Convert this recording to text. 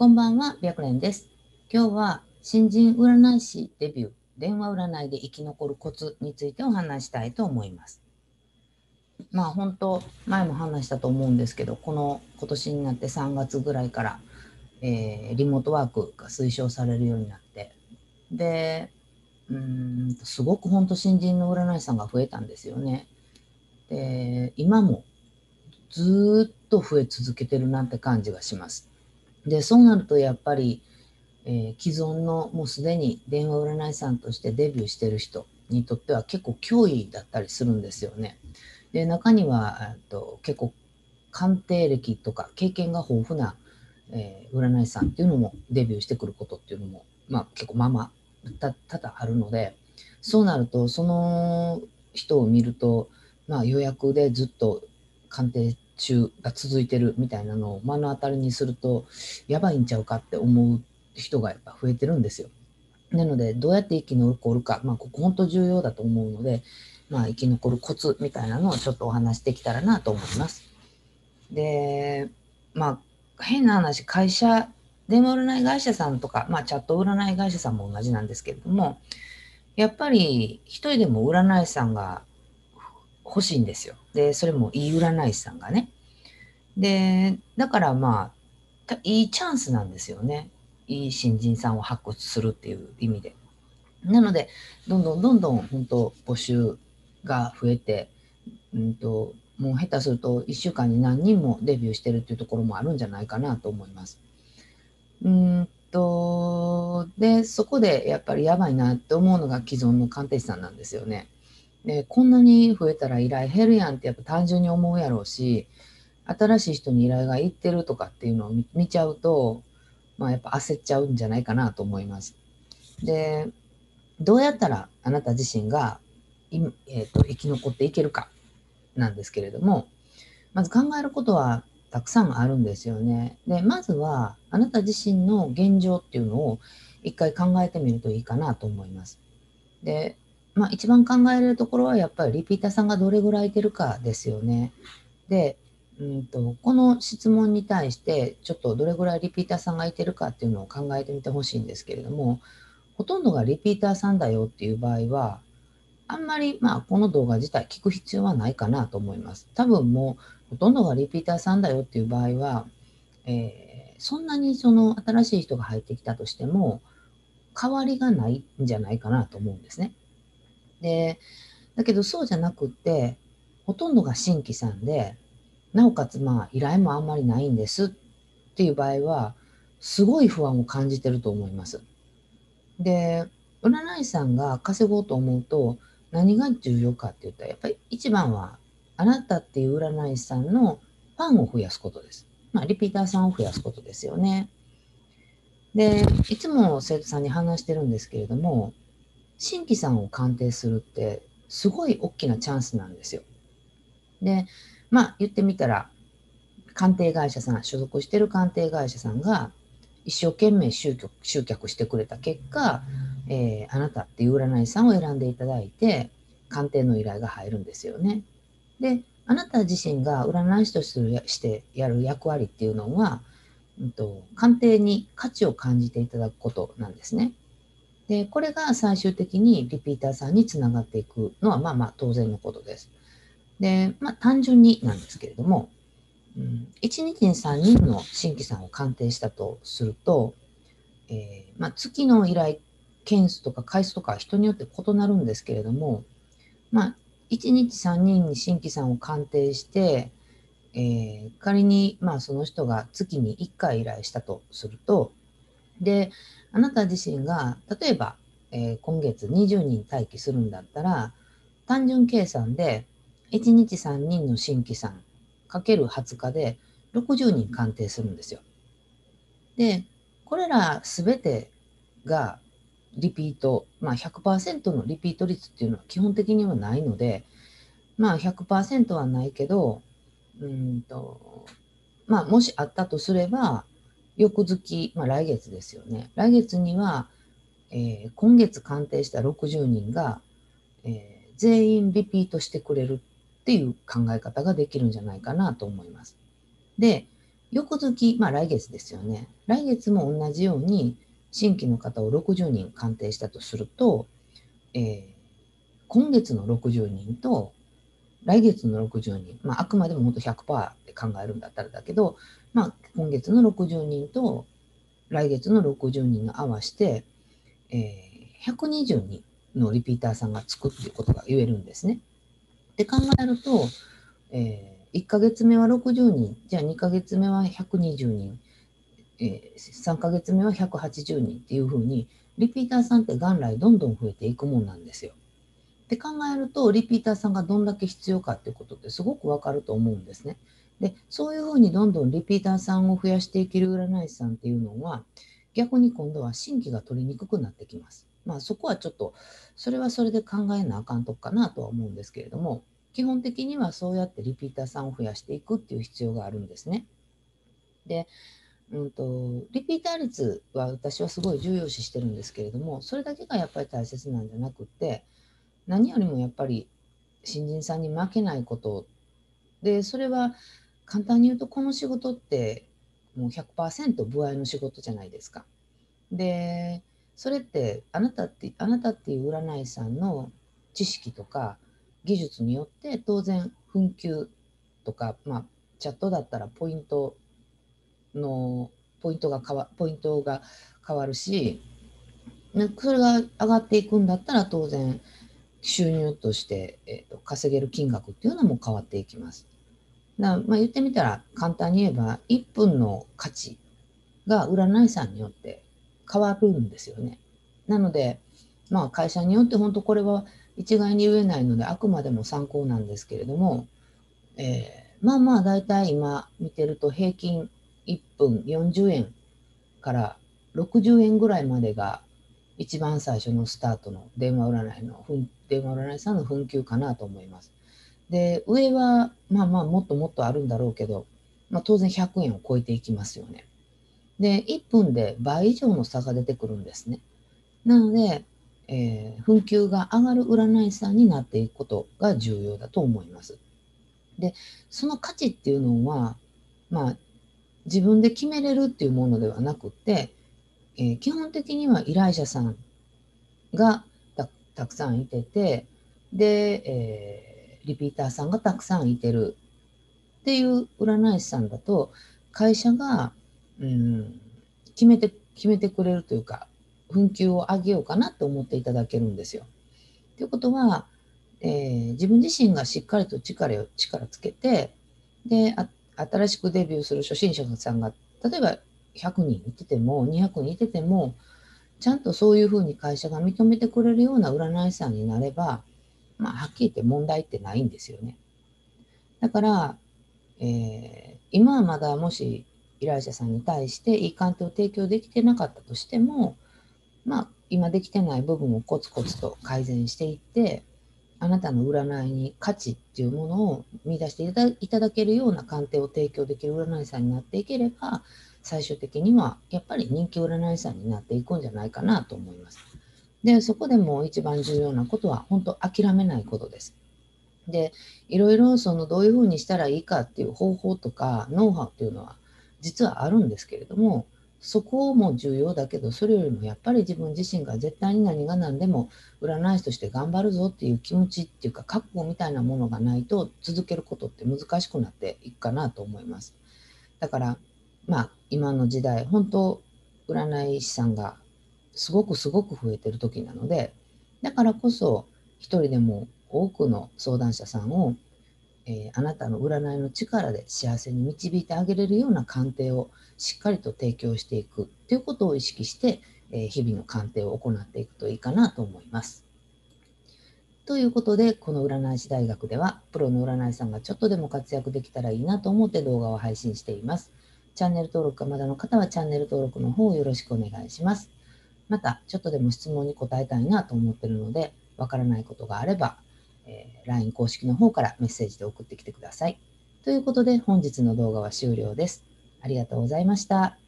こんばんは、白蓮です。今日は新人占い師デビュー、電話占いで生き残るコツについてお話したいと思います。まあ本当、前も話したと思うんですけど、この今年になって3月ぐらいから、えー、リモートワークが推奨されるようになって、で、うんすごく本当新人の占い師さんが増えたんですよね。で、今もずっと増え続けてるなって感じがします。で、そうなるとやっぱり、えー、既存のもうすでに電話占い師さんとしてデビューしてる人にとっては結構脅威だったりするんですよね。で、中には、と結構鑑定歴とか経験が豊富な、えー、占い師さんっていうのもデビューしてくることっていうのも、まあ結構まあまあ多々あるので、そうなると、その人を見ると、まあ予約でずっと鑑定中が続いてるみたいなのを目の当たりにすると、やばいんちゃうかって思う人がやっぱ増えてるんですよ。なので、どうやって生き残るか、まあ、ここ本当重要だと思うので、まあ、生き残るコツみたいなのをちょっとお話してきたらなと思います。で、まあ、変な話、会社、電話占い会社さんとか、まあ、チャット占い会社さんも同じなんですけれども、やっぱり一人でも占い師さんが欲しいんですよ。で、それもいい占い師さんがね。で、だからまあ、いいチャンスなんですよね。いい新人さんを発掘するっていう意味で。なので、どんどんどんどん本当募集が増えて、うんと、もう下手すると1週間に何人もデビューしてるっていうところもあるんじゃないかなと思います。うんと、で、そこでやっぱりやばいなって思うのが既存の鑑定士さんなんですよね。で、こんなに増えたら依頼減るやんってやっぱ単純に思うやろうし、新しい人に依頼が行ってるとかっていうのを見ちゃうと、まあやっぱ焦っちゃうんじゃないかなと思います。で、どうやったらあなた自身が、えーと、生き残っていけるかなんですけれども、まず考えることはたくさんあるんですよね。で、まずはあなた自身の現状っていうのを一回考えてみるといいかなと思います。で、まあ、一番考えれるところはやっぱりリピーターさんがどれぐらいいてるかですよね。で、うんと、この質問に対してちょっとどれぐらいリピーターさんがいてるかっていうのを考えてみてほしいんですけれども、ほとんどがリピーターさんだよっていう場合は、あんまりまあこの動画自体聞く必要はないかなと思います。多分もうほとんどがリピーターさんだよっていう場合は、えー、そんなにその新しい人が入ってきたとしても変わりがないんじゃないかなと思うんですね。で、だけどそうじゃなくって、ほとんどが新規さんで、なおかつまあ依頼もあんまりないんですっていう場合は、すごい不安を感じてると思います。で、占い師さんが稼ごうと思うと、何が重要かって言ったら、やっぱり一番は、あなたっていう占い師さんのファンを増やすことです。まあ、リピーターさんを増やすことですよね。で、いつも生徒さんに話してるんですけれども、新規さんを鑑定するってすごい大きなチャンスなんですよ。で、まあ言ってみたら、鑑定会社さん、所属してる鑑定会社さんが一生懸命集客集客してくれた結果、えー、あなたっていう占い師さんを選んでいただいて、鑑定の依頼が入るんですよね。で、あなた自身が占い師としてやる役割っていうのは、うんと、鑑定に価値を感じていただくことなんですね。で、これが最終的にリピーターさんにつながっていくのは、まあまあ当然のことです。で、まあ単純になんですけれども、うん、1日に3人の新規さんを鑑定したとすると、えー、まあ、月の依頼件数とか回数とか人によって異なるんですけれども、まあ、1日3人に新規さんを鑑定して、えー、仮に、まあ、その人が月に1回依頼したとすると、で、あなた自身が、例えば、えー、今月20人待機するんだったら、単純計算で、1日3人の新規さんかける20日で60人鑑定するんですよ。で、これらすべてがリピート、まあ100%のリピート率っていうのは基本的にはないので、まあ100%はないけど、うんと、まあもしあったとすれば、翌月、まあ、来月ですよね。来月には、えー、今月鑑定した60人が、えー、全員リピートしてくれるっていう考え方ができるんじゃないかなと思います。で、翌月、まあ来月ですよね。来月も同じように新規の方を60人鑑定したとすると、えー、今月の60人と来月の60人、まあ、あくまでも本当100%って考えるんだったらだけど、まあ、今月の60人と来月の60人の合わして、えー、120人のリピーターさんがつくっていうことが言えるんですね。で考えると、えー、1ヶ月目は60人、じゃあ2ヶ月目は120人、えー、3ヶ月目は180人っていうふうに、リピーターさんって元来どんどん増えていくもんなんですよ。で考えると、リピーターさんがどんだけ必要かっていうことってすごくわかると思うんですね。で、そういうふうにどんどんリピーターさんを増やしていける占い師さんっていうのは、逆に今度は新規が取りにくくなってきます。まあそこはちょっと、それはそれで考えなあかんとこかなとは思うんですけれども、基本的にはそうやってリピーターさんを増やしていくっていう必要があるんですね。で、うんと、リピーター率は私はすごい重要視してるんですけれども、それだけがやっぱり大切なんじゃなくて、何よりもやっぱり新人さんに負けないことで、それは簡単に言うとこの仕事ってもう100%歩合の仕事じゃないですか。で、それってあなたってあなたっていう占い師さんの知識とか技術によって当然紛糾とか、まあ、チャットだったらポイントのポイントが変わポイントが変わるしそれが上がっていくんだったら当然収入として、えーと、稼げる金額っていうのも変わっていきます。だまあ、言ってみたら簡単に言えば1分の価値が占い師さんによって変わるんですよね。なので、まあ、会社によって本当これは一概に言えないのであくまでも参考なんですけれども、えー、まあまあ大体今見てると平均1分40円から60円ぐらいまでが一番最初のスタートの電話占いの電話占いさんの紛糾かなと思います。で上はまあまあもっともっとあるんだろうけど、まあ、当然100円を超えていきますよね。で1分で倍以上の差が出てくるんですね。なので、えー、紛糾が上がる占い師さんになっていくことが重要だと思います。でその価値っていうのはまあ自分で決めれるっていうものではなくて、えー、基本的には依頼者さんがたくさんいててで、えー、リピーターさんがたくさんいてるっていう占い師さんだと会社が、うん、決めて決めてくれるというか紛糾を上げようかなと思っていただけるんですよ。ということは、えー、自分自身がしっかりと力を力つけてで新しくデビューする初心者さんが例えば100人いてても200人いててもちゃんとそういうふうに会社が認めてくれるような占い師さんになれば、まあ、はっきり言って問題ってないんですよね。だから、えー、今はまだもし依頼者さんに対していい鑑定を提供できてなかったとしても、まあ、今できてない部分をコツコツと改善していって、あなたの占いに価値っていうものを見出していただけるような鑑定を提供できる占い師さんになっていければ、最終的にはやっぱり人気占い師さんになっていくんじゃないかなと思います。で、そこでも一番重要なことは、本当諦めないことです。で、いろいろそのどういうふうにしたらいいかっていう方法とかノウハウっていうのは実はあるんですけれども、そこも重要だけど、それよりもやっぱり自分自身が絶対に何が何でも占い師として頑張るぞっていう気持ちっていうか覚悟みたいなものがないと続けることって難しくなっていくかなと思います。だから、まあ今の時代、本当占い師さんがすごくすごく増えてる時なので、だからこそ一人でも多くの相談者さんをえー、あなたの占いの力で幸せに導いてあげれるような鑑定をしっかりと提供していくということを意識して、えー、日々の鑑定を行っていくといいかなと思います。ということで、この占い師大学では、プロの占いさんがちょっとでも活躍できたらいいなと思って動画を配信しています。チャンネル登録がまだの方はチャンネル登録の方をよろしくお願いします。また、ちょっとでも質問に答えたいなと思ってるので、わからないことがあれば、えー、LINE 公式の方からメッセージで送ってきてください。ということで本日の動画は終了です。ありがとうございました。